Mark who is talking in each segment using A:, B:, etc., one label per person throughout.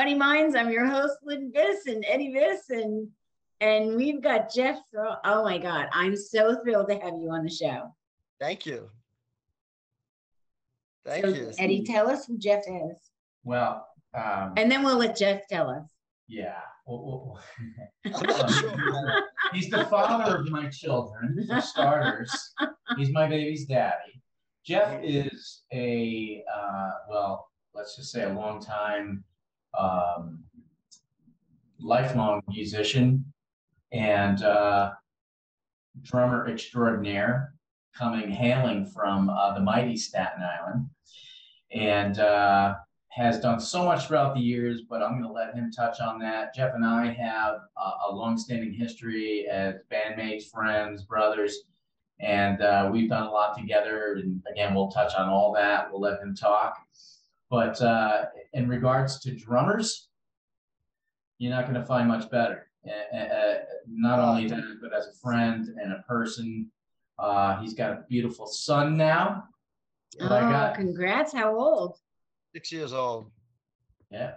A: Funny Minds. I'm your host, Lynn Viss and Eddie Viss, and and we've got Jeff. Oh my God, I'm so thrilled to have you on the show.
B: Thank you. Thank
A: so,
B: you.
A: Eddie, tell us who Jeff is.
C: Well, um,
A: and then we'll let Jeff tell us.
C: Yeah. Well, well, he's the father of my children, for starters. He's my baby's daddy. Jeff is a, uh, well, let's just say a long time, um, lifelong musician and uh, drummer extraordinaire coming hailing from uh, the mighty Staten Island. And uh, has done so much throughout the years, but I'm going to let him touch on that. Jeff and I have a, a long-standing history as bandmates, friends, brothers, and uh, we've done a lot together. And again, we'll touch on all that. We'll let him talk. But uh, in regards to drummers, you're not going to find much better. Uh, not only that, but as a friend and a person. Uh, he's got a beautiful son now.
A: Oh, congrats! How old?
B: Six years old.
C: Yeah.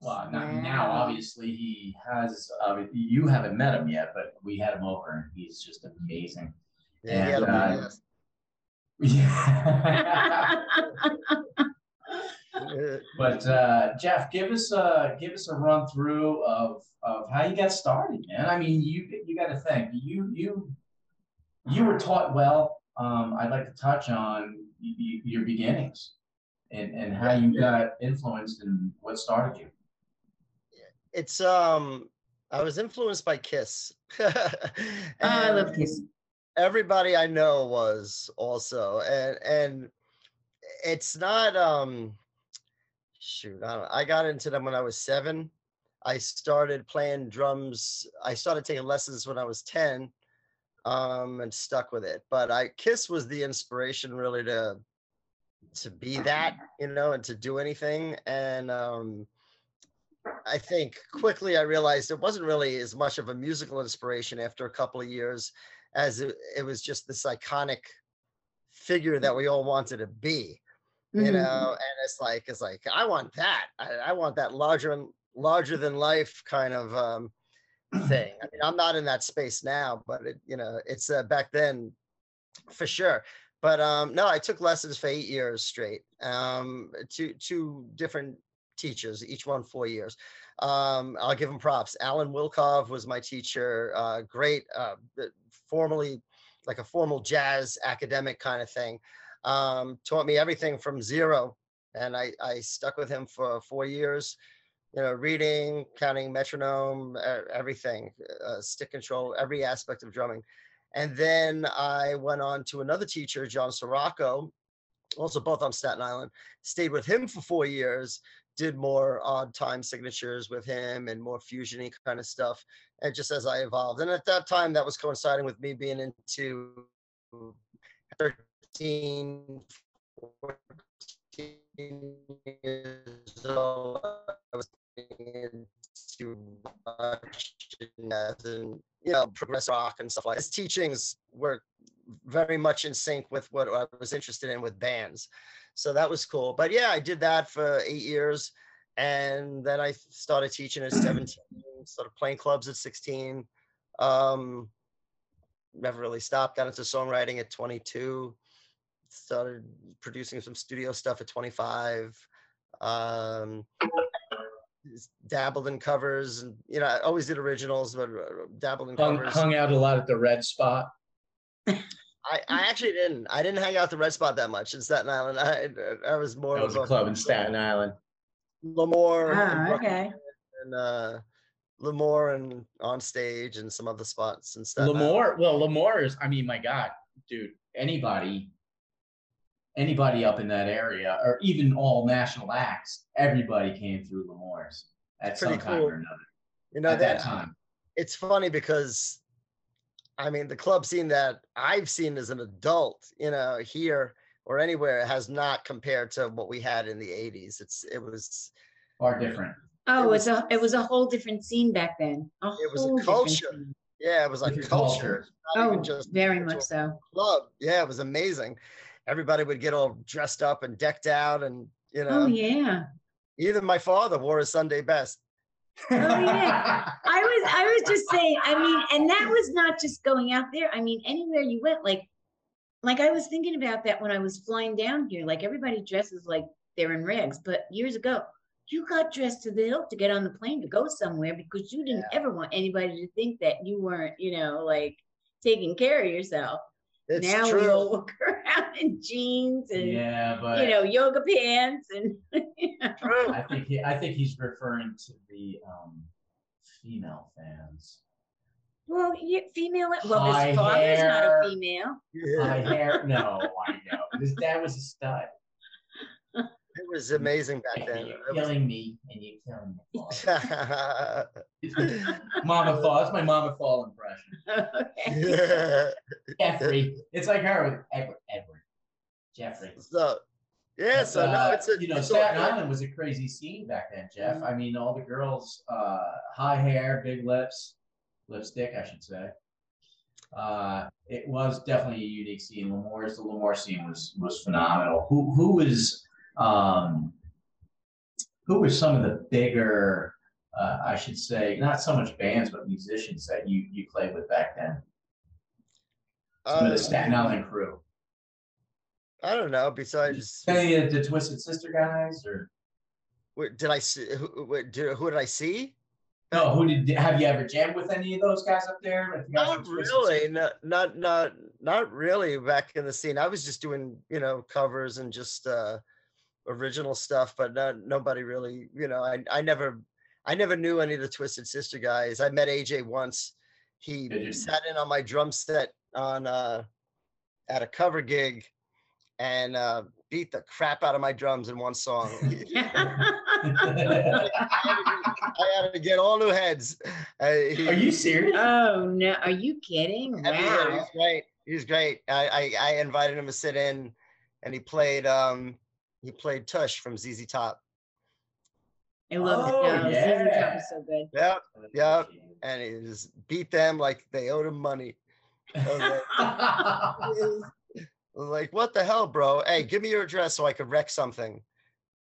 C: Well, not wow. now. Obviously, he has. Uh, you haven't met him yet, but we had him over, and he's just amazing.
B: Yeah. And, uh,
C: yeah. but uh, Jeff, give us a give us a run through of of how you got started, man. I mean, you you got to think you you you were taught well. Um, I'd like to touch on your beginnings and, and how you got influenced and what started you.
B: It's um I was influenced by Kiss.
A: oh, I love Kiss.
B: Everybody I know was also and and it's not um shoot, I, I got into them when I was seven. I started playing drums. I started taking lessons when I was 10 um and stuck with it. But I Kiss was the inspiration really to to be that, you know, and to do anything. And um, I think quickly I realized it wasn't really as much of a musical inspiration after a couple of years as it, it was just this iconic figure that we all wanted to be, you mm-hmm. know. And it's like it's like I want that. I, I want that larger and larger than life kind of um, thing. I mean, I'm not in that space now, but it, you know, it's uh, back then for sure. But um, no, I took lessons for eight years straight. Um, two two different teachers, each one four years. Um, I'll give them props. Alan Wilkov was my teacher. Uh, great, uh, formally like a formal jazz academic kind of thing. Um, taught me everything from zero, and I I stuck with him for four years. You know, reading, counting, metronome, everything, uh, stick control, every aspect of drumming. And then I went on to another teacher, John Sirocco, also both on Staten Island, stayed with him for four years, did more odd time signatures with him and more fusiony kind of stuff. And just as I evolved. And at that time, that was coinciding with me being into 13, 14 years old. I was into and you know, progress rock and stuff like his teachings were very much in sync with what I was interested in with bands. So that was cool. But yeah, I did that for eight years. And then I started teaching at 17, started playing clubs at 16. Um, never really stopped, got into songwriting at 22, started producing some studio stuff at 25. Um, dabbled in covers and you know I always did originals but uh, dabbled in
C: hung,
B: covers.
C: hung out a lot at the red spot?
B: I, I actually didn't. I didn't hang out at the red spot that much in staten island. I i was more
C: that was of a club in staten island.
B: L'Amour
A: ah, okay.
B: and uh L'Amour and on stage and some other spots and stuff.
C: L'Amour well, L'Amour is, I mean, my God, dude, anybody anybody up in that area, or even all national acts, everybody came through L'Amour's at some time cool. or another.
B: You know,
C: at
B: that,
C: that time.
B: It's funny because I mean the club scene that I've seen as an adult, you know, here or anywhere has not compared to what we had in the 80s. It's it was
C: far different.
A: Oh, it was, a it was a whole different scene back then. A
B: it was a culture. Yeah, it was like culture.
A: culture. Oh, just very much so.
B: Club. Yeah, it was amazing everybody would get all dressed up and decked out and you
A: oh,
B: know
A: oh yeah
B: Even my father wore a Sunday best.
A: Oh yeah. I was I was just saying, I mean, and that was not just going out there. I mean, anywhere you went, like like I was thinking about that when I was flying down here. Like everybody dresses like they're in rags, but years ago, you got dressed to the hilt to get on the plane to go somewhere because you didn't ever want anybody to think that you weren't, you know, like taking care of yourself.
B: It's
A: now
B: true.
A: We around in jeans and
C: yeah, but
A: you know yoga pants and
B: True.
C: I think he, I think he's referring to the um, female fans.
A: well, you female. Well,
C: High
A: his father's not a female.
C: High hair? No, I know. His dad was a stud.
B: It was amazing back then.
C: You're
B: was-
C: killing me, and you're killing me. Mama Fall. That's my Mama Fall impression.
A: okay.
B: yeah.
C: Jeffrey. It's like her with Edward. Edward. Jeffrey.
B: So yeah, so
C: Uh,
B: no, it's a
C: you know Staten. Island was a crazy scene back then, Jeff.
A: Mhm.
C: I mean, all the girls, uh, high hair, big lips, lipstick, I should say. Uh, it was definitely a unique scene. L'Amour's the Lemoore scene was was phenomenal. Who who was um, who were some of the bigger, uh, I should say, not so much bands but musicians that you you played with back then? Some of
B: Uh,
C: the Staten Island crew.
B: I don't know. Besides,
C: Any of the Twisted Sister guys or?
B: wait, did I see who? Wait, did, who did I see?
C: No, who did have you ever jammed with any of those guys up there? Like the guys
B: Not really. Not, not not not really back in the scene. I was just doing, you know, covers and just uh original stuff, but not nobody really, you know, I I never I never knew any of the Twisted Sister guys. I met AJ once. He
C: Did
B: sat in on my drum set on uh at a cover gig and uh beat the crap out of my drums in one song. I had to get all new heads. Uh, he-
C: Are you serious?
A: oh no, are you kidding?
B: I mean, yeah,
A: Wow.
B: he's great. He's great. I, I I invited him to sit in, and he played um he played Tush from ZZ Top.
A: I love
C: Oh,
A: it. No, ZZ Top
C: yeah.
A: is so good.
B: Yep, oh, yeah. and he just beat them like they owed him money. Like, I was like, what the hell, bro? Hey, give me your address so I could wreck something.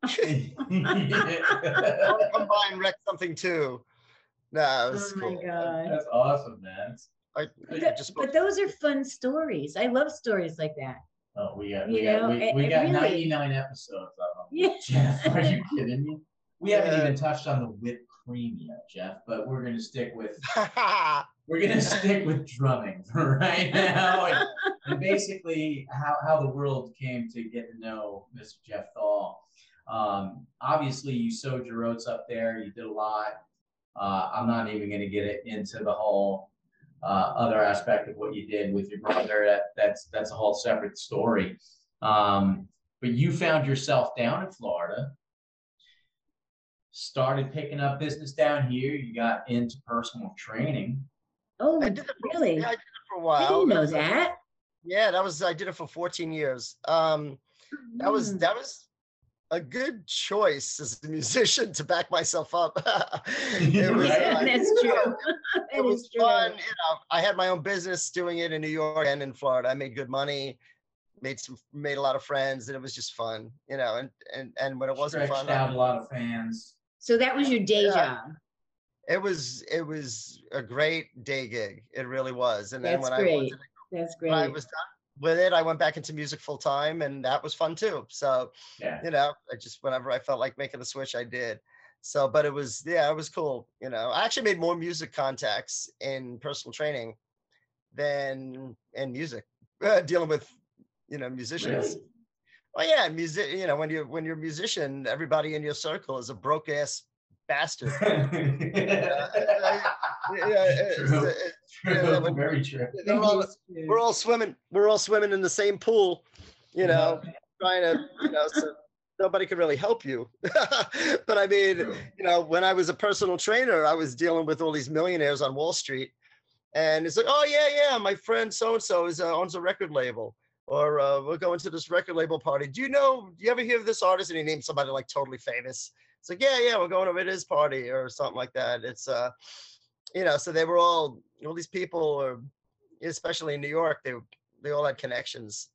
B: I want to come by and wreck something too. No, it
A: Oh my
B: cool.
A: god.
C: That's awesome, man.
B: I, I
A: th-
B: just
A: but those are fun stories. I love stories like that.
C: Oh, we got,
A: You
C: we got,
A: know,
C: we,
A: it-
C: we got
A: really-
C: 99 episodes of them.
A: Yeah.
C: Jeff, are you kidding me? We haven't
B: Yeah.
C: even touched on the whipped cream yet, Jeff, but we're gonna stick with we're gonna stick with drumming for right now. And, and basically how, how the world came to get to know Mr. Jeff Thal. Um, obviously you sowed your oats up there, you did a lot. Uh, I'm not even gonna get it into the whole uh, other aspect of what you did with your brother. That that's that's a whole separate story. Um, but you found yourself down in Florida, started picking up business down here. You got into personal training.
A: Oh,
B: I did it for,
A: really?
B: yeah, I did it for a while.
A: didn't know that.
B: Yeah, that was I did it for 14 years. Um that was
A: Mm.
B: that was a good choice as a musician to back myself up. it was,
C: Right.
B: uh,
A: That's true.
B: It
A: That
B: was
A: true.
B: fun. You know, I had my own business doing it in New York and in Florida. I made good money, made some made a lot of friends, and it was just fun. You know, and and and when it wasn't
C: Stretched
B: fun, I-
C: out a lot of fans.
A: So that was your day
B: Yeah.
A: job.
B: it was it was a great day gig. It really was. And then
A: That's
B: when I
A: great.
B: wanted
A: That's
B: when I was done with it, I went back into music full time, and that was fun too. So
C: Yeah.
B: you know, I just whenever I felt like making the switch, I did. So, but it was yeah, it was cool. You know, I actually made more music contacts in personal training than in music, uh, dealing with you know musicians.
C: Really?
B: Well, yeah, music. You know, when you when you're a musician, everybody in your circle is a broke ass bastard. Yeah, it's-
C: True.
B: it's-
C: True.
B: Yeah,
C: Very true.
B: they're all- we're all swimming. We're all swimming in the same pool you know trying to you know so nobody could really help you. But i mean
C: True.
B: you know when i was a personal trainer i was dealing with all these millionaires on wall street and it's like oh yeah yeah my friend so and so is uh, owns a record label or uh, we're going to this record label party. Do you know do you ever hear of this artist? And he named somebody like totally famous. It's like yeah yeah we're going over to his party or something like that. It's uh you know so they were all all these people or especially in new york they they all had connections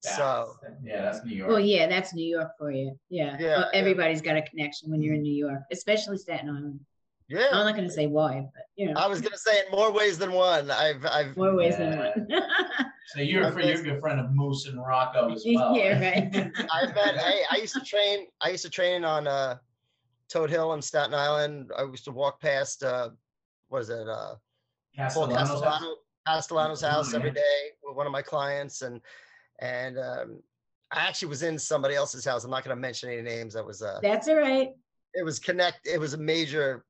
B: So
C: Yeah, that's New York.
A: Well, yeah, that's New York for you. Yeah.
B: Yeah,
A: Well,
B: yeah.
A: Everybody's got a connection when you're in New York, especially Staten Island.
B: Yeah, I'm
A: not gonna say why, but you know,
B: I was gonna say in more ways than one. I've I've
A: more ways than one.
C: So you're a friend, you're a good friend of Moose and Rocco as well.
A: Yeah, right.
B: I've met. Hey, I used to train. I used to train on uh, Todt Hill in Staten Island. I used to walk past. Uh, what is it? Uh,
C: Castellanos house?
B: Castellano, Castellano's house every day with one of my clients, and and um, I actually was in somebody else's house. I'm not going to mention any names. That was uh,
A: That's all right.
B: it was connect. It was a major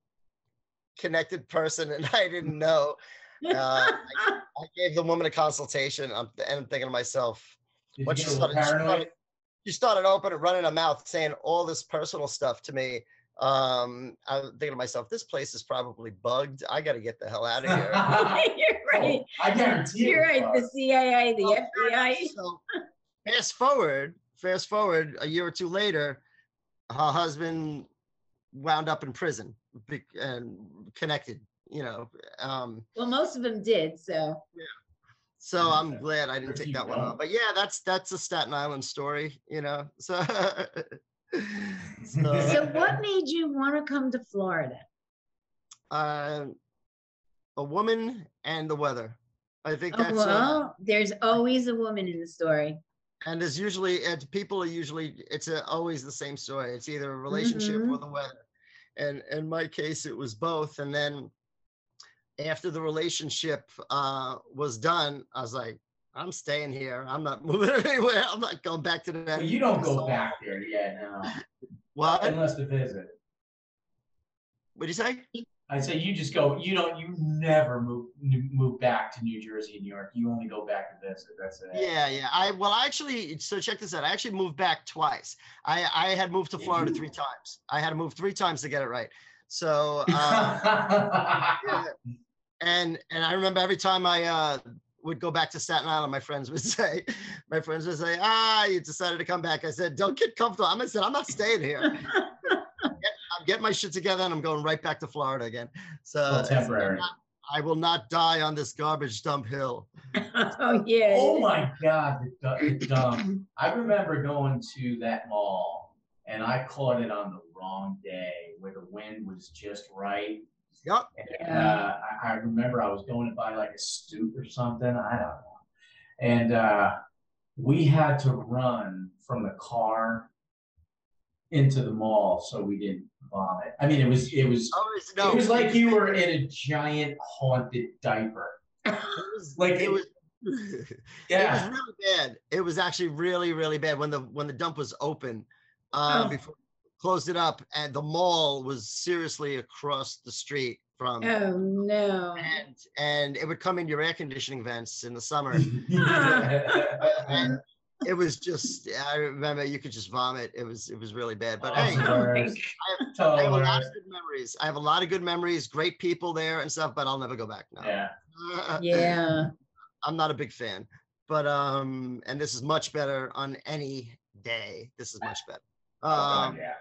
B: connected person, and I didn't know. Uh, I gave the woman a consultation, I'm, and I'm thinking to myself,
C: Did
B: Once
C: you
B: you
C: get a little
B: started-
C: paranoid?
B: started- she started opening, running her mouth, saying all this personal stuff to me. Um, I'm thinking to myself, this place is probably bugged. I got to get the hell out of here.
A: You're right.
C: I guarantee
A: You're right. The CIA, the
B: Well,
A: FBI.
B: So fast forward, fast forward a year or two later, her husband wound up in prison and connected, you know. Um,
A: Well, most of them did. So yeah
B: so I'm glad I didn't take that one
C: go?
B: on. But yeah, that's that's a Staten Island story, you know. So, so
A: So what made you want to come to Florida?
B: uh, a woman and the weather. I think
A: Oh,
B: that's uh,
A: well, there's always a woman in the story.
B: and there's usually and people are usually it's a, always the same story. It's either a relationship or
A: Mhm.
B: the weather. And in my case, it was both. And then after the relationship uh, was done, I was like, I'm staying here. I'm not moving anywhere. I'm not going back to that.
C: Well, you don't go back there yet now,
B: What?
C: unless to visit.
B: What do you say?
C: I say you just go. You don't. You never move move back to New Jersey, New York. You only go back to visit. That's it.
B: Yeah, yeah. I well, I actually. So check this out. I actually moved back twice. I I had moved to Florida three times. I had to move three times to get it right. So. Uh, yeah. and and I remember every time I uh, would go back to Staten Island, my friends would say, my friends would say, ah, you decided to come back. I said, don't get comfortable. I'm I said, I'm not staying here. I'm getting my shit together and I'm going right back to Florida again. So
C: Well, temporary.
B: not- I will not die on this garbage dump hill.
A: oh yeah.
C: Oh my God, the, du- the dumb. I remember going to that mall and I caught it on the wrong day where the wind was just right.
B: Yep.
C: And,
A: Yeah.
C: uh, I, I remember I was going to buy like a stoop or something. I don't know. And uh, we had to run from the car into the mall so we didn't vomit. I mean, it was it was
B: Oh, it's, no,
C: it was like you were in a giant haunted diaper.
B: It was,
C: like
B: it
C: it-
B: was. It was really bad. It was actually really, really bad when the when the dump was open. Uh,
A: Oh.
B: before closed it up, and the mall was seriously across the street from.
A: Oh no.
B: And and it would come in your air conditioning vents in the summer. and it was just I remember you could just vomit. It was it was really bad. But
C: Oh,
B: hey,
A: Oh,
C: Worse.
B: I have a lot of good memories. I have a lot of good memories, great people there and stuff, but I'll never go back now.
C: Yeah.
A: Yeah.
B: I'm not a big fan. But um, and this is much better on any day. This is much better.
C: Oh,
B: Um,
C: yeah.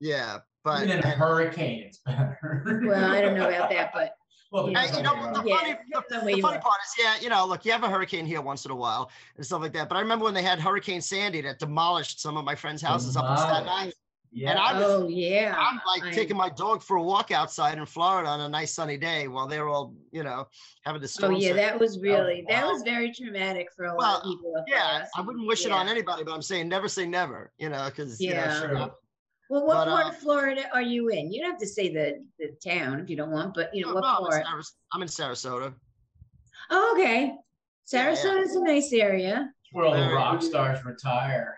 B: yeah, but
C: Even in a hurricane, it's better.
A: Well, I don't know about that, but
C: Well,
A: Yeah.
B: and, you know, the.
A: Yeah,
B: funny, the, the funny part is, yeah, you know, look, you have a hurricane here once in a while and stuff like that. But I remember when they had Hurricane Sandy that demolished some of my friends' houses up in Staten Island.
C: Yeah.
B: And I was,
A: oh yeah.
B: I'm like
A: I-
B: taking my dog for a walk outside in Florida on a nice sunny day while they're all, you know, having the
A: Oh yeah,
B: surge.
A: that was really that
B: wow.
A: was very traumatic for a lot of people.
B: yeah, I wouldn't wish it on anybody, but I'm saying never say never, you know, because you know,
A: Yeah.
B: shit
A: Well, what
B: But,
A: part
B: uh,
A: of Florida are you in? You don't have to say the the town if you don't want, but you know
B: No,
A: what
B: no, I'm, in
A: part.
B: I'm in Sarasota.
A: Oh, okay.
B: Yeah, yeah.
A: Sarasota's a nice area.
C: Where all the rock stars retire.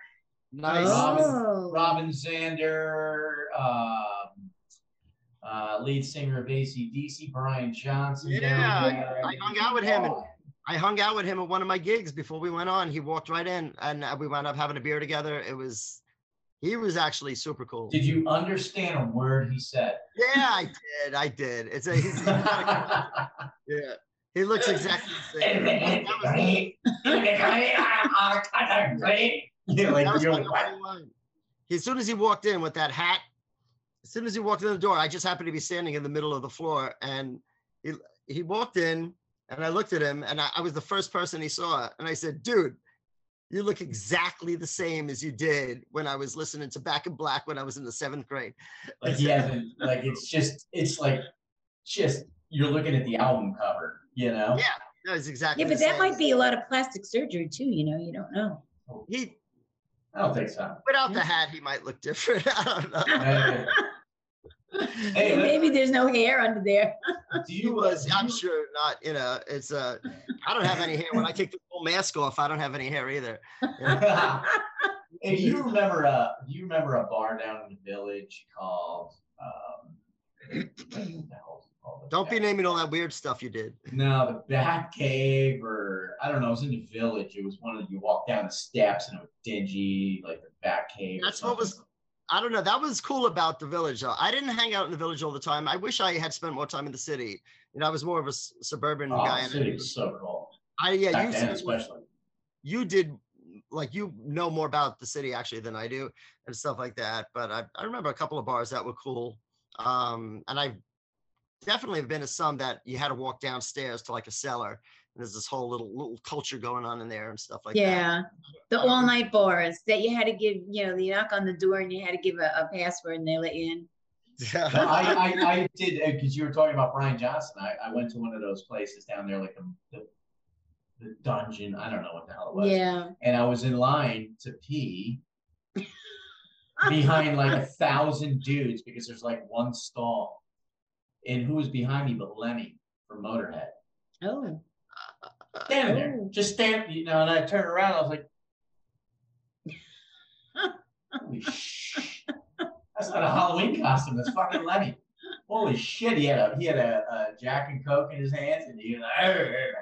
B: Nice.
C: Robin-
A: Oh.
C: Robin Zander, um, uh, lead singer of ACDC, Brian Johnson.
B: Yeah,
C: there.
B: I hung out with him and- I hung out with him at one of my gigs before we went on. He walked right in and uh, we wound up having a beer together. It was, he was actually super cool.
C: Did you understand a word he said?
B: Yeah, I did. I did. It's a, he's, he's a- yeah. He looks exactly the same. That was-
C: Yeah, like
B: that was
C: you're
B: my
C: like,
B: number. As soon as he walked in with that hat, as soon as he walked in the door, I just happened to be standing in the middle of the floor, and he he walked in, and I looked at him, and I, I was the first person he saw, and I said, "Dude, You look exactly the same as you did when I was listening to Back in Black when I was in the seventh grade.
C: Like he hasn't, like it's just, it's like, just, you're looking at the album cover, you know?
B: Yeah, that's exactly.
A: Yeah, but
B: the
A: that
B: same.
A: might be a lot of plastic surgery too, you know, you don't know.
B: He
C: I don't think so.
B: without the hat, he might look different. I don't know.
C: Hey, Hey,
A: Maybe there's no hair under there.
C: Do you,
B: was,
C: uh,
B: I'm sure not, you know, it's uh I don't have any hair. When I take the full mask off, I don't have any hair either.
C: Hey, do you remember a do you remember a bar down in the village called um what the hell is it called? The
B: Don't be naming all that weird stuff you did.
C: No, the Bat Cave or I don't know, it was in the village. It was one of you walk down the steps and it was dingy, like the Bat Cave.
B: That's what was. I don't know. That was cool about the village though. I didn't hang out in the village all the time. I wish I had spent more time in the city. You know, I was more of a s- suburban
C: Oh,
B: guy.
C: the city was so cool.
B: I yeah,
C: Back
B: you
C: then especially.
B: you did like you know more about the city actually than I do and stuff like that. But I, I remember a couple of bars that were cool. Um, and I definitely have been to some that you had to walk downstairs to like a cellar. And there's this whole little little culture going on in there and stuff like that.
A: Yeah, the um, all night bars that you had to give, you know, you knock on the door and you had to give a, a password and they let you in.
C: No, I, I, I did uh, because you were talking about Brian Johnson. I, I went to one of those places down there, like the, the, the dungeon. I don't know what the hell it was.
A: Yeah.
C: And I was in line to pee behind like a thousand dudes because there's like one stall. And who was behind me but Lemmy from Motorhead?
A: Oh,
C: Standing there,
A: Oh.
C: just stand, you know. And I turned around. I was like, "Holy sh! That's not a Halloween costume. That's fucking Lemmy." Holy shit! He had a he had a, a Jack and Coke in his hands, and he was like, "Arr, arr,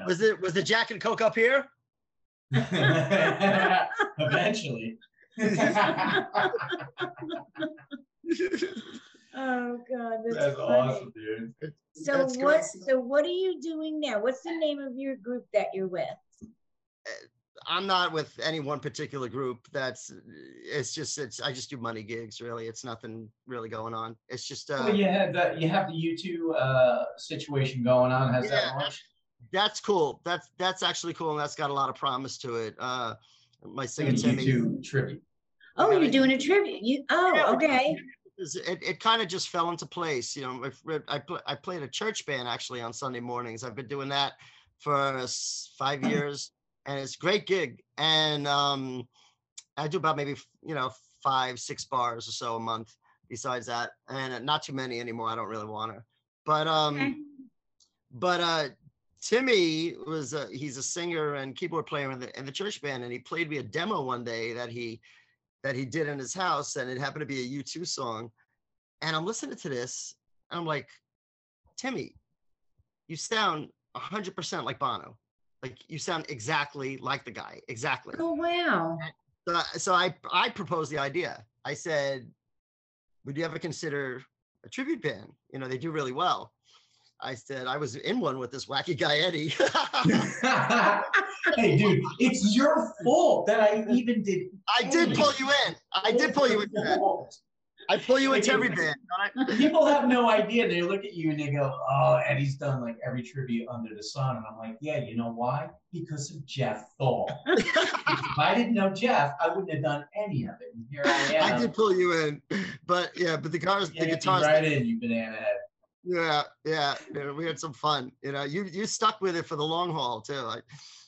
C: arr,"
B: Was it was the Jack and Coke up here?
C: Eventually.
A: oh God, that's,
C: That's
A: funny.
C: awesome, dude.
A: So
B: That's great.
A: what's so what are you doing now? What's the name of your group that you're with?
B: I'm not with any one particular group. That's it's just it's I just do money gigs really. It's nothing really going on. It's just uh
C: Well, you have that. You have the U two uh, situation going on. Has
B: Yeah.
C: that launched?
B: that's cool. That's that's actually cool and that's got a lot of promise to it. Uh my singer
C: U
B: Timmy
C: two tribute.
A: Oh, you're doing a tribute. You oh,
B: Yeah,
A: okay.
B: It, it kind of just fell into place. You know, I pl- I played a church band actually on Sunday mornings. I've been doing that for five years, and it's a great gig. And um, I do about maybe you know five six bars or so a month. Besides that, and not too many anymore. I don't really want to. But um,
A: Okay.
B: but uh Timmy was uh, he's a singer and keyboard player in the in the church band and he played me a demo one day that he that he did in his house and it happened to be a U2 song. And I'm listening to this and I'm like Timmy you sound 100% like Bono. Like you sound exactly like the guy exactly.
A: Oh wow.
B: so, so I I proposed the idea. I said would you ever consider a tribute band? You know they do really well. I said I was in one with this wacky guy Eddie.
C: hey, dude, it's your fault that I even did.
B: I did pull you in. I did pull you in. I pull you into every band.
C: People have no idea. They look at you and they go, "Oh, Eddie's done like every tribute under the sun," and I'm like, "Yeah, you know why? Because of Jeff Thal. if I didn't know Jeff, I wouldn't have done any of it. And here I am.
B: I did pull you in, but yeah, but the guitars, the
C: Yanking
B: guitars,
C: right in, you banana head.
B: Yeah, yeah, yeah, we had some fun. You know, you you stuck with it for the long haul too. I,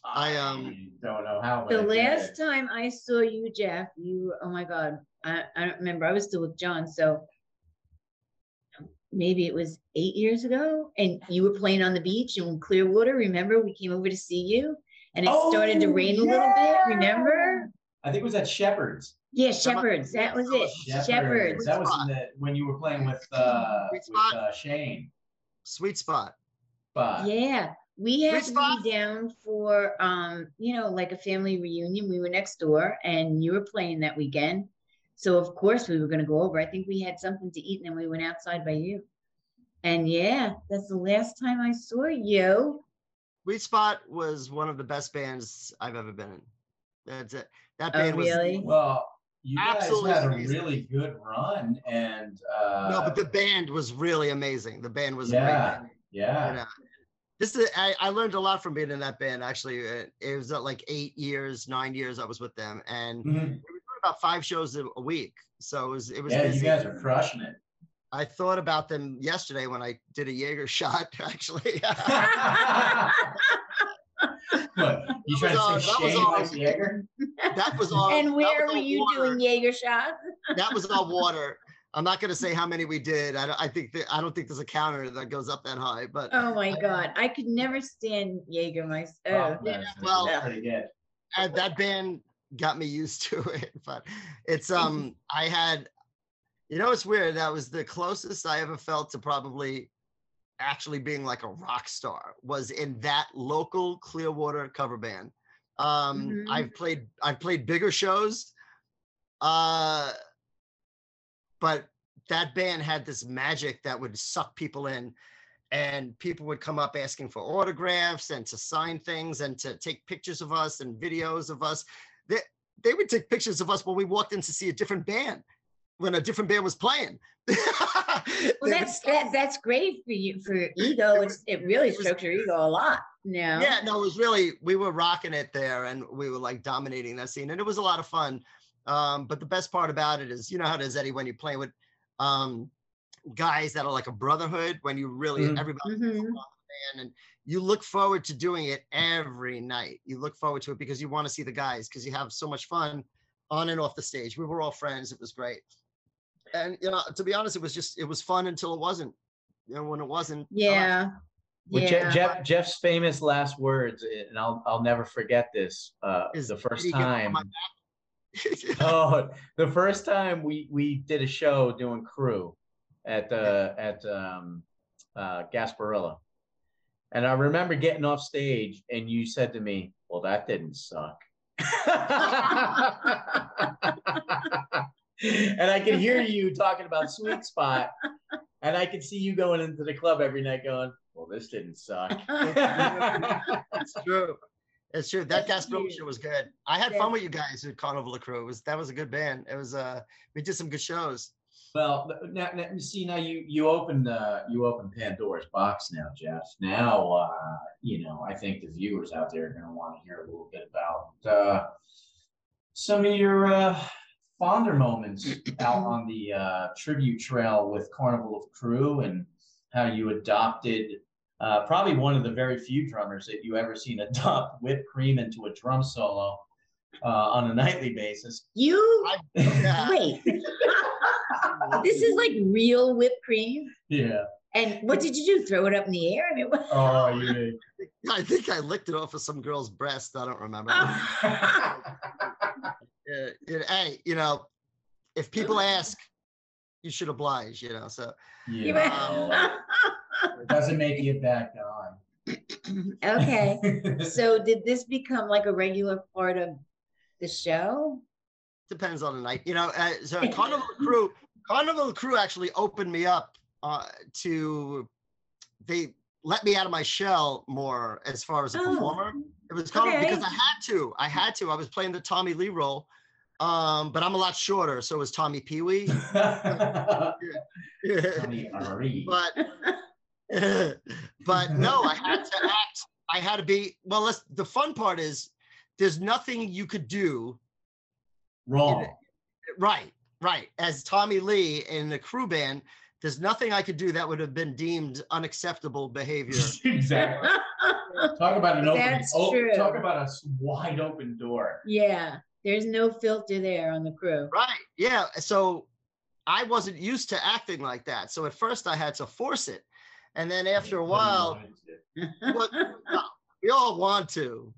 B: I, um,
C: don't know how.
A: The
C: I did.
A: last time I saw you, Jeff, you oh my God, I, I don't remember. I was still with John, so maybe it was eight years ago, and you were playing on the beach in Clearwater. Remember, we came over to see you, and it started to
C: Oh,
A: rain a little bit. Remember?
C: I think it was at Shepherd's.
A: Yeah, Shepherds. That was it. Shepherds.
C: That was in the when you were playing with uh, with uh, Shane.
B: sweet spot.
C: But
A: Yeah, we had
B: Which
A: to
B: spot?
A: be down for um, you know, like a family reunion. We were next door, and you were playing that weekend. So of course we were gonna go over. I think we had something to eat, and then we went outside by you. And yeah, that's the last time I saw you.
B: Sweet Spot was one of the best bands I've ever been in. That's it. That
A: Oh,
B: band was
A: really?
C: well, you guys
B: Absolutely
C: had a
B: amazing.
C: really good run, and uh,
B: no, but the band was really amazing. The band was a
C: yeah,
B: band.
C: yeah.
B: you know. this is I, I learned a lot from being in that band. Actually, it, it was uh, like eight years, nine years I was with them, and
C: Mhm.
B: we were about five shows a, a week. So it was it was
C: Yeah,
B: busy.
C: you guys are crushing it.
B: I thought about them yesterday when I did a Jaeger shot. Actually,
C: What, you
B: That
C: trying
B: was
C: to
B: all-
C: say
B: that was
C: Shane
B: all-
C: likes Jaeger?
B: that was all.
A: And where were
B: all
A: you
B: water.
A: doing Jaeger shots?
B: That was all water. I'm not gonna say how many we did. I don't. I think that I don't think there's a counter that goes up that high. But
A: Oh my God, I could never stand Jaeger myself.
C: Oh,
B: yeah, well-
C: that's pretty
B: and that band got me used to it. But it's um I had you know it's weird. That was the closest I ever felt to probably actually being like a rock star was in that local Clearwater cover band. Um
A: Mhm.
B: I've played I've played bigger shows. Uh but that band had this magic that would suck people in and people would come up asking for autographs and to sign things and to take pictures of us and videos of us. They, they would take pictures of us when we walked in to see a different band, when a different band was playing.
A: Well, that's that, that's great for you for ego. It's it really
B: it
A: strokes your ego a lot. No.
B: yeah no it was really we were rocking it there and we were like dominating that scene and it was a lot of fun um but the best part about it is you know how does eddie when you're playing with um guys that are like a brotherhood when you really
C: Mhm.
B: everybody
A: Mhm.
B: band and you look forward to doing it every night you look forward to it because you want to see the guys because you have so much fun on and off the stage we were all friends it was great and you know to be honest it was just it was fun until it wasn't you know when it wasn't I left.
A: Yeah.
D: With Je-
A: Yeah.
D: Jeff Jeff's famous last words, and I'll I'll never forget this. Uh,
B: Is,
D: the first
B: he get on
D: time. Oh, the first time we we did a show doing crew at the at um, uh, Gasparilla, and I remember getting off stage, and you said to me, "Well, that didn't suck." and I could hear you talking about Sweet Spot, and I could see you going into the club every night, going, "Well, this didn't suck."
B: It's true. It's true. That
A: That's
B: Gasparilla show was good. I had
A: Yeah.
B: fun with you guys at Carnival Crew. It was that was a good band. It was uh we did some good shows.
C: Well, now, now see now you you opened uh, you opened Pandora's box now, Jeff. Now uh, you know I think the viewers out there are going to want to hear a little bit about uh, some of your uh, fonder moments out on the uh, tribute trail with Carnival of Crew and how you adopted uh, probably one of the very few drummers that you ever seen adopt whipped cream into a drum solo uh, on a nightly basis.
A: You wait. this is like real whipped cream.
C: yeah.
A: And what did you do? Throw it up in the air? I mean, what?
C: Oh, you.
B: I think I licked it off of some girl's breast. I don't remember.
A: Oh.
B: Yeah, yeah, hey, you know, if people ask, you should oblige, you know. So
C: Yeah.
A: went-
C: It doesn't make you a bad guy.
A: okay. So did this become like a regular part of the show?
B: depends on the night, you know. Uh, so Carnival Crew, Carnival Crew actually opened me up uh, to. They let me out of my shell more as far as a performer. It was kind of because I had to. I had to. I was playing the Tommy Lee role, um, but I'm a lot shorter. So was Tommy Pee Wee. But but no, I had to act. I had to be. Well, let's, the fun part is there's nothing you could do.
C: Wrong.
B: Right, right. As Tommy Lee in the crew band, there's nothing I could do that would have been deemed unacceptable behavior.
C: exactly. Talk about an open.
A: That's
C: oh,
A: true.
C: Talk about a wide open door.
A: yeah. There's no filter there on the crew.
B: Right. Yeah. So I wasn't used to acting like that. So at first I had to force it. And then after a while, What- no, we all want to,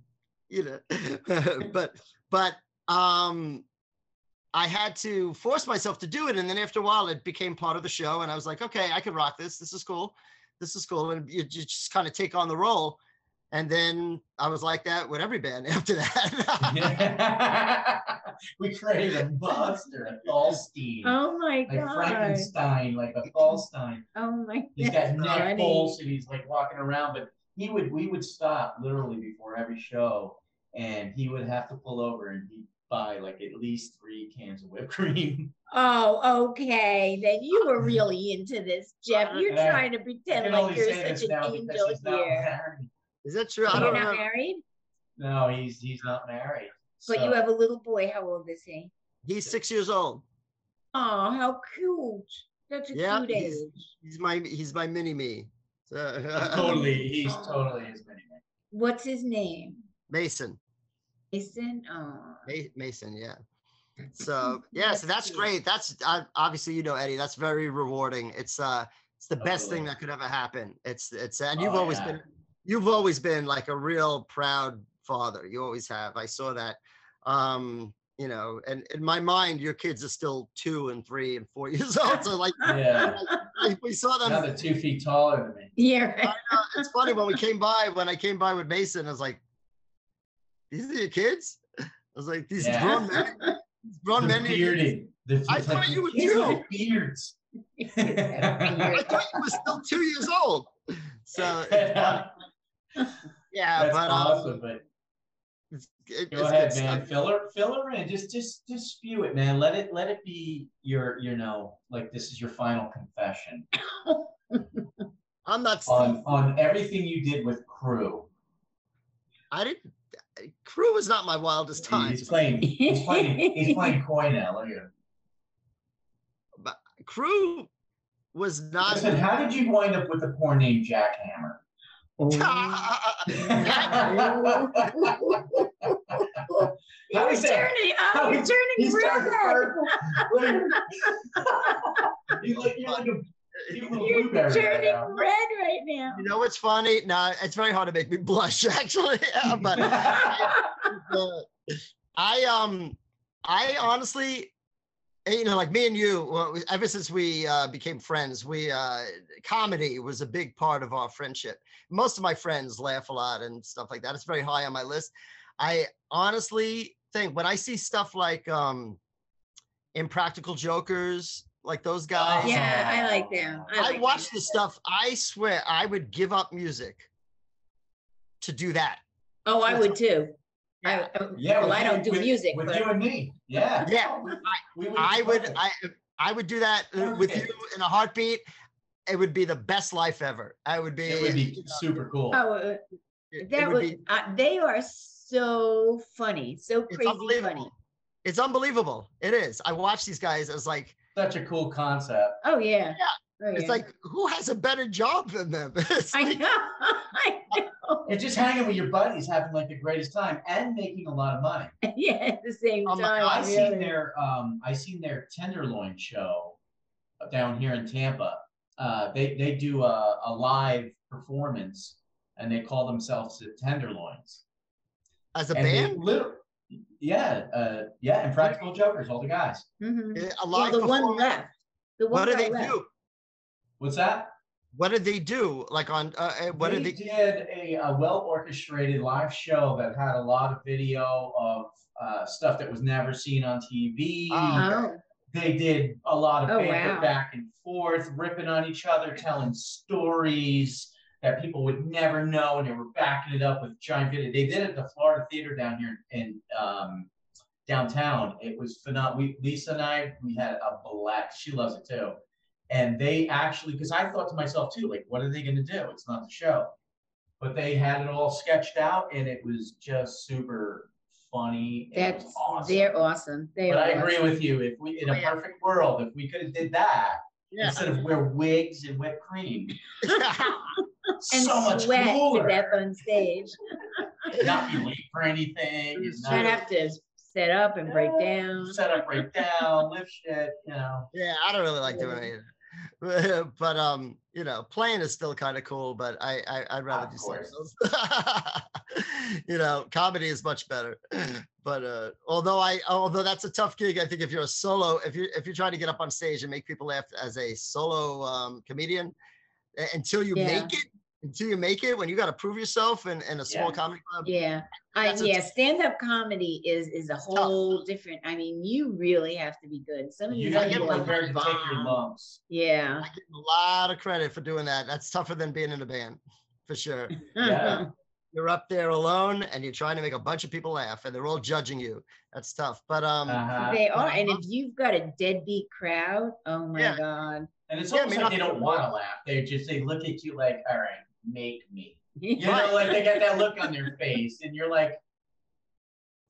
B: you know, but but um I had to force myself to do it. And then after a while it became part of the show. And I was like, okay, I can rock this. This is cool. This is cool. And you ju- just kind of take on the role. And then I was like that with every band after that.
C: we created a monster, a Thalstein.
A: Oh my god.
C: like
A: god.
C: Frankenstein, like a Thalstein.
A: Oh my god.
C: He's got
A: that's
C: neck
A: funny.
C: pulse and he's like walking around, but he would we would stop literally before every show and he would have to pull over and he'd buy like at least three cans of whipped cream.
A: Oh, okay. Then you were really into this, Jeff. Uh, you're
C: And I-
A: trying to pretend like you're such an angel
C: he's
A: here.
C: Married.
B: Is that true? I
A: You're
B: don't know.
A: married,
C: No, he's he's not married.
A: but you have a little boy. How old is he?
B: He's six years old.
A: Oh, how cute. That's a
B: Yeah,
A: cute
B: he's-
A: age.
B: He's my he's my mini me. So-
C: totally. He's totally his mini man.
A: What's his name?
B: Mason.
A: Mason? Oh.
B: Ma- Mason, yeah. So yeah, so that's great. That's uh, obviously you know Eddie. That's very rewarding. It's uh, it's the best thing that could ever happen. It's it's and you've
C: Oh,
B: always
C: yeah.
B: been you've always been like a real proud father. You always have. I saw that. Um, you know, and in my mind, your kids are still two and three and four years old. So like,
C: Yeah.
B: like, we saw them.
C: Now they're two feet taller than me.
A: Yeah. right.
B: It's funny when we came by when I came by with Mason, I was like, "These are your kids?" I was like, "These
C: Yeah.
B: grown men, these grown
C: The
B: men." are your
C: bearded. The,
B: I
C: it's
B: thought
C: like
B: you were
C: kids with
B: two.
C: beards.
B: I thought you were still two years old. So yeah,
C: That's
B: but
C: awesome,
B: um,
C: but
B: it's, it,
C: Go ahead, man.
B: stuff.
C: Fill her, fill her in. Just, just, just spew it, man. Let it, let it be your, you know, like this is your final confession
B: I'm not.
C: on, on everything you did with Crew.
B: I didn't. Crew was not my wildest time.
C: He's playing, he's playing, he's playing coy now. Look at him.
B: But Crew was not.
C: Listen, how did you wind up with a poor name Jackhammer?
A: You
C: How
A: were turning,
C: how
A: oh, you're turning
C: He's turning
A: red.
C: purple. You're you're like a cute little
A: You're
C: blueberry right
A: turning
C: now.
A: red right now.
B: you know what's funny? No, it's very hard to make me blush, actually. but uh, I um I honestly you know like me and you well, ever since we uh, became friends we uh comedy was a big part of our friendship most of my friends laugh a lot and stuff like that it's very high on my list I honestly think when I see stuff like um impractical jokers like those guys
A: Yeah, I like them.
B: I
A: like
B: watch
A: them.
B: the stuff I swear I would give up music to do that
A: Oh, I would too. I, I-
C: Yeah,
A: well, I don't do
C: with-
A: music,
C: With
A: but
C: you and me, yeah.
B: Yeah,
C: We
B: I would,
C: perfect.
B: I, I would do that uh, with you in a heartbeat. It would be the best life ever. I would be.
C: It would be
B: you know,
C: super cool.
A: oh, uh,
B: it- it
A: that
B: would
A: would,
B: be-
A: uh, they are so funny, so
B: It's
A: crazy funny.
B: unbelievable. It's unbelievable. It is. I watch these guys as like,
C: Such a cool concept.
A: Oh, yeah. Oh,
B: it's like, who has a better job than them? It's
A: I
B: like-
A: know. I know.
C: And just hanging with your buddies, having like the greatest time, and making a lot of money.
A: Yeah, at the same
B: my
A: time.
C: I
A: really.
C: seen their um I seen their tenderloin show down here in Tampa. Uh, they they do a, a live performance and they call themselves the Tenderloins.
B: as a
C: And
B: band,
C: lit- yeah, uh, yeah, and Practical Jokers, all the guys.
B: Mm-hmm. a
A: Well,
B: live
A: the one left. The one
B: What do they
A: left.
B: do?
C: What's that?
B: What did they do? Like on, uh, uh, what
C: they
B: did they?
C: did a, a well orchestrated live show that had a lot of video of uh, stuff that was never seen on TV.
B: Oh,
C: They did a lot of
A: Oh,
C: banter
A: wow.
C: back and forth, ripping on each other, telling stories that people would never know, and they were backing it up with giant video. They did it at the Florida Theater down here in um, downtown. It was phenomenal. We, Lisa and I, we had a blast. She loves it too. And they actually, because I thought to myself too, like, what are they going to do? It's not the show. But they had it all sketched out, and it was just super funny.
A: That's,
C: awesome.
A: they're awesome. They
C: But
A: are
C: I agree
A: awesome.
C: with you. If we, in a
B: Oh, yeah.
C: perfect world, if we could have did that
B: Yeah.
C: instead of wear wigs and whipped cream,
A: And
C: so much
A: sweat to
C: cooler.
A: death on stage.
C: Not be late for anything. and
B: Not
A: Not
C: not
A: have to set up and break down.
C: Set up, break down, lift shit. You know.
B: Yeah, I don't really like doing
A: Yeah.
B: any it. But, um, you know, playing is still kind of cool, but I, I I'd rather
C: Of
B: do something you know, comedy is much better. But uh, although I although that's a tough gig, I think if you're a solo, if you if you're trying to get up on stage and make people laugh as a solo um, comedian, until you
A: Yeah.
B: make it, until you make it, when you got to prove yourself in, in a small
C: Yeah.
B: comedy club,
A: Yeah, I,
B: That's a-
A: yeah, stand-up comedy is, is a whole different, I mean, you really have to be good. Some of
C: You
A: these
C: gotta
B: get
C: get
A: people are
C: prepared to take your lumps.
A: Yeah.
B: I give a lot of credit for doing that. That's tougher than being in a band, for sure.
C: Yeah.
B: you're up there alone and you're trying to make a bunch of people laugh and they're all judging you. That's tough. But um
C: Uh-huh.
A: They are, and if you've got a deadbeat crowd, oh my
B: Yeah.
A: god.
C: And it's
B: Yeah, I
C: almost
B: mean,
C: like they don't want to laugh. They just they look at you like, all right, make me. You
B: Right.
C: know, like they got that look on their face, and you're like,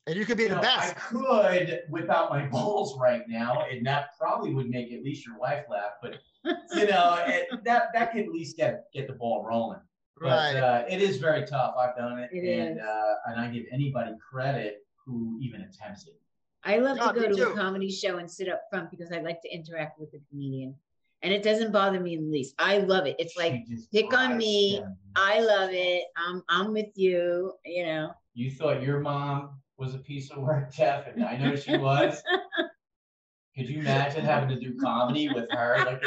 B: and you could be
C: you
B: the
C: know,
B: best.
C: I could whip out my balls right now, and that probably would make at least your wife laugh. But you know, it, that that could at least get get the ball rolling. But
B: Right.
C: uh, it is very tough. I've done it,
A: It
C: and
A: is.
C: uh, and I give anybody credit who even attempts it.
A: I love
B: No,
A: to go to
B: too.
A: a comedy show and sit up front because I like to interact with the comedian. And it doesn't bother me in the least. I love it. It's like, pick on me.
C: them
A: I love it. I'm I'm with you, you know.
C: You thought your mom was a piece of work, Jeff, and I know she was. Could you imagine having to do comedy with her? Like,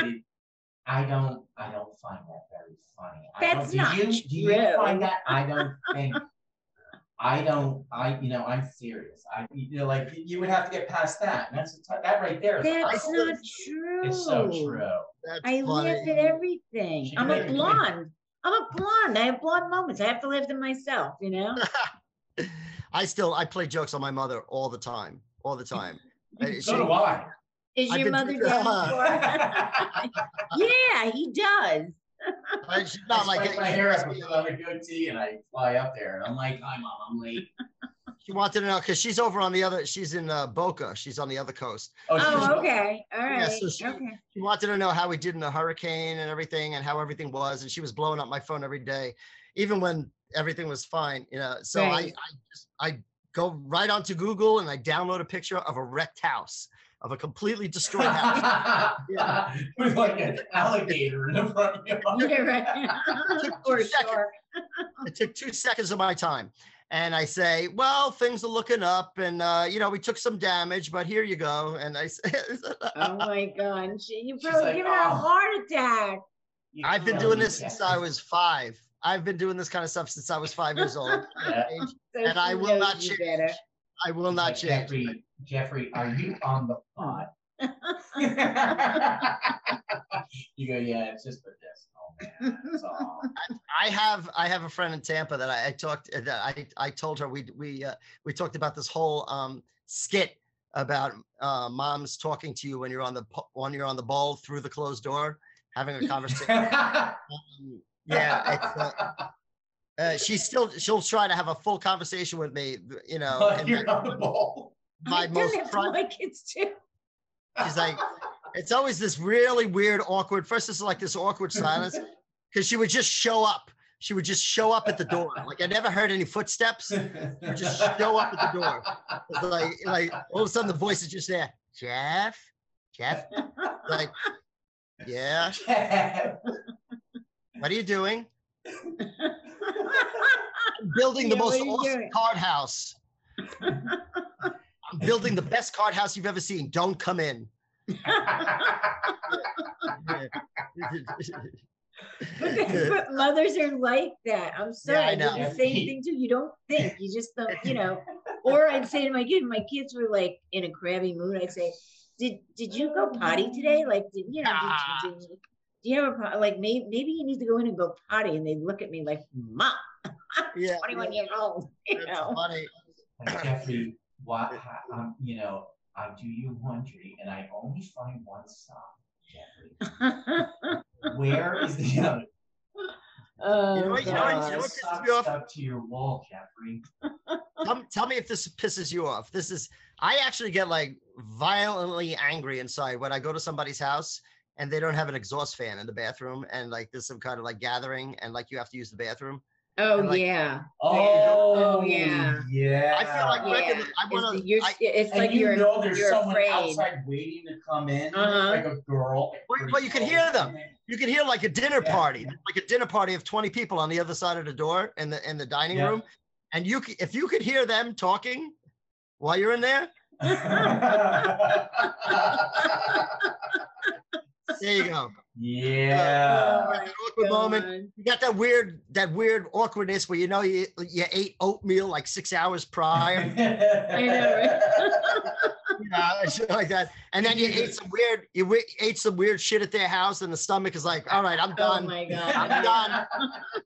C: I don't, I don't find that very funny. I don't-
A: That's
C: do
A: not
C: you, Do you
A: true.
C: find that? I don't think. I don't. I, you know, I'm serious. I, you know, like you would have to get past that. And that's a t- that right there.
A: That's
C: high
A: not
C: level.
A: true.
C: It's so true.
B: That's
A: I laugh at everything.
C: She
A: I'm a
C: made me-
A: blonde. I'm a blonde. I have blonde moments. I have to laugh at myself, you know?
B: I still I play jokes on my mother all the time. All the time.
C: So
B: she-
C: do I.
A: Is
B: I've
A: your
B: been
A: mother
B: doing-
A: down yeah, he does.
B: And she's
C: I
B: not like
C: spike my hair up and put on a goatee, and I fly up there, and I'm like, "Hi, mom, I'm late."
B: she wanted to know because she's over on the other she's in uh, Boca. She's on the other coast.
A: Oh,
C: she's-
A: okay. All right.
B: Yeah, so she-
A: okay.
B: She wanted to know how we did in the hurricane and everything and how everything was. And she was blowing up my phone every day, even when everything was fine, you know. So I, I just I go right onto Google and I download a picture of a wrecked house, of a completely destroyed house. Yeah.
C: With like an alligator in the front yard.
A: Yeah, right. or
B: Two seconds.
A: shark.
B: it took two seconds of my time. And I say, well, things are looking up, and uh, you know, we took some damage, but here you go. And I say,
A: Oh my god. She, you
C: She's
A: probably
C: like,
A: given her a
C: "Oh."
A: heart attack.
C: You
B: I've been doing this since I was five. I've been doing this kind of stuff since I was five years old.
C: Yeah.
A: So
B: And I will not change.
A: better.
B: I will not
C: like,
B: change.
C: Jeffrey, Jeffrey, are you on the pot? you go, yeah, it's just for this. Oh man, that's all.
B: I have I have a friend in Tampa that I, I talked that I I told her we we uh, we talked about this whole um skit about uh, moms talking to you when you're on the when you're on the ball through the closed door having a conversation. Um, yeah, it's, uh, uh, she's still she'll try to have a full conversation with me. You know,
C: Like
B: and
C: you're on the ball.
B: my
A: I've done
B: most
A: that to
B: private.
A: my kids too.
B: She's like, it's always this really weird, awkward. First, it's like this awkward silence because she would just show up. She would just show up at the door. Like I never heard any footsteps. You just show up at the door. It's like, like all of a sudden the voice is just there. Jeff, Jeff, like, yeah. Jeff. What are you doing? Building the
A: Yeah,
B: most awesome
A: doing?
B: card house. I'm building the best card house you've ever seen. Don't come in.
A: But, the- but mothers are like that. I'm sorry.
B: I
A: I,
B: know.
A: the same thing too. You don't think. You just don't, you know. Or I'd say to my kids, my kids were like in a crabby mood. I'd say, Did did you go potty today? Like, did you know, did, did, did, do you have a pot- like maybe maybe you need to go in and go potty? And they look at me like, Mom,
B: yeah,
A: 21 years old. You
B: that's
A: know.
B: funny.
C: Like, Jeffrey, why, how- um, you know, I do your laundry and I only find one sock, Jeffrey. Where is the other?
A: oh,
B: You know what- you know what- you know what- pisses me off?
C: stuck to your wall, Jeffrey.
B: Tell, tell me if this pisses you off. This is I actually get like violently angry inside when I go to somebody's house and they don't have an exhaust fan in the bathroom and like there's some kind of like gathering and like you have to use the bathroom.
A: Oh
B: like-
A: yeah.
C: Oh,
A: yeah.
C: Yeah.
B: I feel like
A: Yeah.
B: Rick I wanna-
A: it's, you're,
B: I-
A: it's
C: And
A: like
C: you
A: you're,
C: know there's
A: you're
C: someone
A: afraid.
C: outside waiting to come in,
A: Uh-huh.
C: like a girl.
B: Well, well, you can hear them. You can hear like a dinner
C: Yeah.
B: party, like a dinner party of 20 people on the other side of the door in the in the dining
C: Yeah.
B: room. And you if you could hear them talking while you're in there, there you go.
C: yeah.
B: Like an awkward moment. You got that weird, that weird awkwardness where you know you you ate oatmeal like six hours prior.
A: I know,
B: know, and shit like that. And then you ate some weird, you wi- ate some weird shit at their house, and the stomach is like, all right, I'm done.
A: Oh
B: done.
A: my
B: I'm done.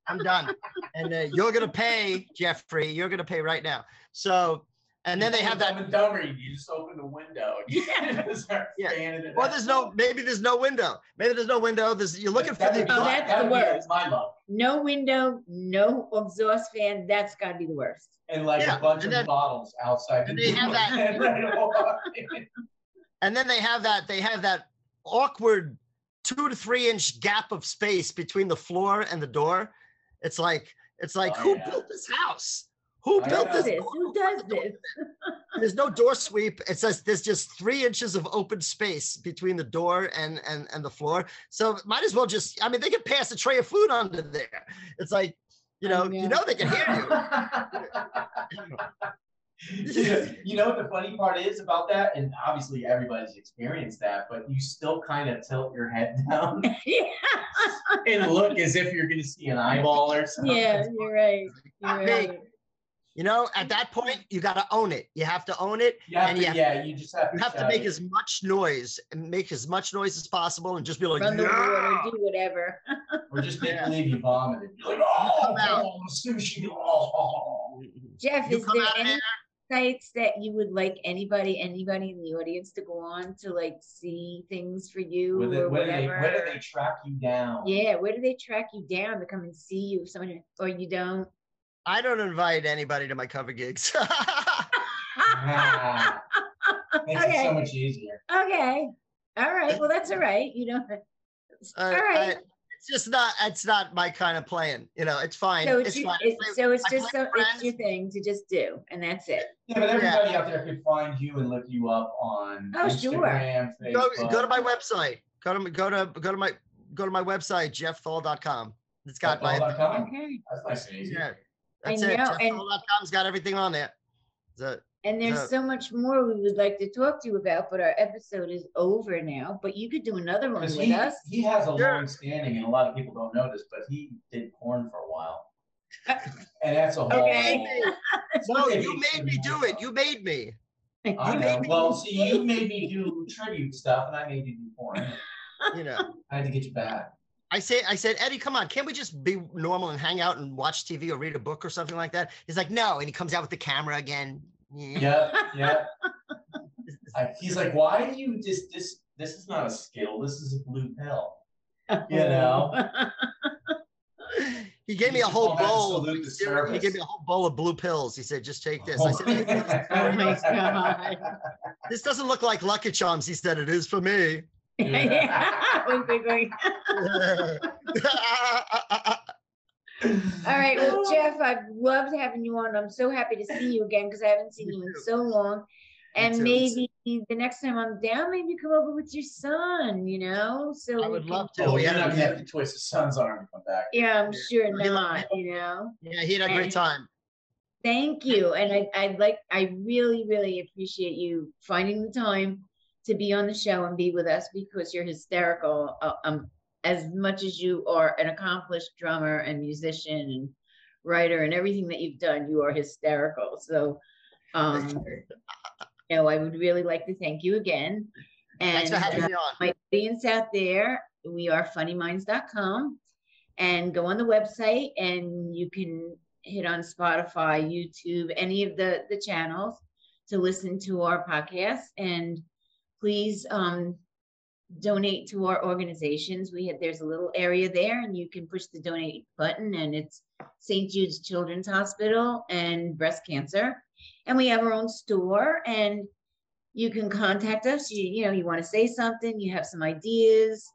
B: I'm done. And uh, you're gonna pay, Jeffrey. You're gonna pay right now. So, and then they have that.
C: Dumb and Dumber, you just open the window. You just start
B: Yeah. Well, there's no. Maybe there's no window. Maybe there's no window. There's you're looking for
C: That
B: the.
A: Oh, that's
C: that
A: the
C: would be
A: worst.
C: My love.
A: No window, no exhaust fan. That's got to be the worst.
C: And like
B: Yeah,
C: a bunch
B: and
C: of
B: then-
C: bottles outside.
B: and
C: the
B: they have that-
C: then
B: and then they have that. They have that awkward two to three inch gap of space between the floor and the door. It's like it's like
C: Oh,
B: who
C: yeah.
B: built this house? Who
C: I
B: built this?
A: this? Who does this?
B: There's no door sweep. It says there's just three inches of open space between the door and and and the floor. So might as well just. I mean, they could pass a tray of food under there. It's like, you
A: I
B: know,
A: know.
B: you know they can hear
C: you, you know what the funny part is about that? And obviously everybody's experienced that, but you still kind of tilt your head down
A: yeah,
C: and look as if you're gonna see an eyeball or something.
A: yeah, you're right. You're right.
B: You know, at that point, you got to own it. You have to own it.
C: You have
B: And
C: to,
B: you have-
C: yeah, you just have to,
B: You have to
C: shout
B: make
C: it.
B: as much noise and make as much noise as possible, and just be like,
A: Run the water,
B: "Yeah!"
A: do whatever.
C: or just make believe you vomited. You're like, oh,
B: Come out.
C: oh, sushi. Oh, oh, oh.
A: Jeff,
B: You
A: is there any
B: there,
A: sites that you would like anybody, anybody in the audience to go on to like see things for you
C: Where,
A: or
C: they, where, do they,
A: whatever?
C: where do they track you down?
A: Yeah, where do they track you down to come and see you? Someone or you don't.
B: I don't invite anybody to my cover gigs.
C: Ah, makes it so
A: Okay.
C: much easier.
A: Okay. All right. Well, that's all right. You know.
B: Uh,
A: All right.
B: I- it's just not. It's not my kind of playing. You know, it's fine.
A: So
B: it's
A: it's, you-
B: fine.
A: it-
B: I-
A: so it's
B: I
A: just
B: play
A: so
B: with
A: it's your thing to just do, and that's it.
C: Yeah, but everybody out there could find you and look you up on
A: Oh, sure.
C: Instagram, Facebook.
B: go go to my website. Go to go to go to my go to my website jeffthal.com. It's got my
C: Football.com.
A: Okay.
C: That's nice and easy.
B: yeah.
A: I
B: That's it.
A: know, and-
B: Jeffthal.com's got everything on there. So,
A: And there's
B: Yeah.
A: so much more we would like to talk to you about, but our episode is over now. But you could do another one with
C: he,
A: us.
C: he has a
B: Sure.
C: long standing, and a lot of people don't know this, but he did porn for a while. And that's a whole.
A: Okay.
B: no, you made me do it. You made me.
C: I
B: You
C: know.
B: made me-
C: Well, see, you made me do tribute stuff, and I made you do porn.
B: You know.
C: I had to get you back.
B: I say, I said, Eddie, come on, can't we just be normal and hang out and watch TV or read a book or something like that? He's like, no, and he comes out with the camera again. Yeah.
C: Yeah. I, he's like, why do you just this? This is not a skill. This is a blue pill. You know.
B: He gave me a whole bowl. Of, he gave me a whole bowl of blue pills. He said, just take this. I oh said,
A: oh my god.
B: this doesn't look like Lucky Charms. He said, it is for me.
A: yeah. All right, well, Jeff, I've loved having you on. I'm so happy to see you again because I haven't seen you in so long. And maybe the next time I'm down, maybe come over with your son, you know? So
B: I
A: we
B: would
A: can-
B: love to.
C: Oh,
B: We
C: you're
B: had
C: not gonna have to twist his son's arm to come back.
A: Yeah, I'm
B: Yeah.
A: sure
B: We love
A: not, you know?
B: Yeah, he had a great time.
A: Thank you. And I, I'd like, I really, really appreciate you finding the time to be on the show and be with us because you're hysterical. Uh, um, as much as you are an accomplished drummer and musician and writer and everything that you've done, you are hysterical. So, um, you know, I would really like to thank you again.
B: Thanks
A: And
B: for having
A: uh,
B: me on.
A: my audience out there, we are funnyminds.com and go on the website and you can hit on Spotify, YouTube, any of the the channels to listen to our podcast and please um donate to our organizations. We have, there's a little area there and you can push the donate button and it's St. Jude's Children's Hospital and breast cancer. And we have our own store and you can contact us. You, you know, you want to say something, you have some ideas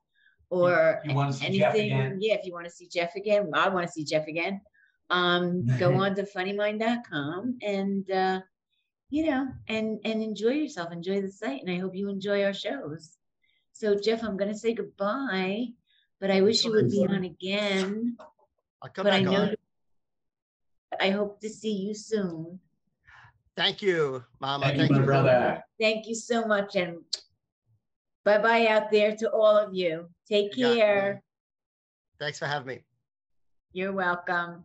A: or
C: You Jeff
A: anything. Yeah, if you want to see Jeff again, I want to see Jeff again. Um, go on to funnymind.com and uh, you know, and and enjoy yourself, enjoy the site, and I hope you enjoy our shows. So Jeff, I'm gonna say goodbye, but I wish you would be on again.
B: I'll come
A: But I
B: back
A: know
B: on.
A: I hope to see you soon.
B: Thank you, Mama.
C: Thank you, my brother.
A: Thank you so much and bye bye out there to all of you. Take
B: You
A: care.
B: Thanks for having me.
A: You're welcome.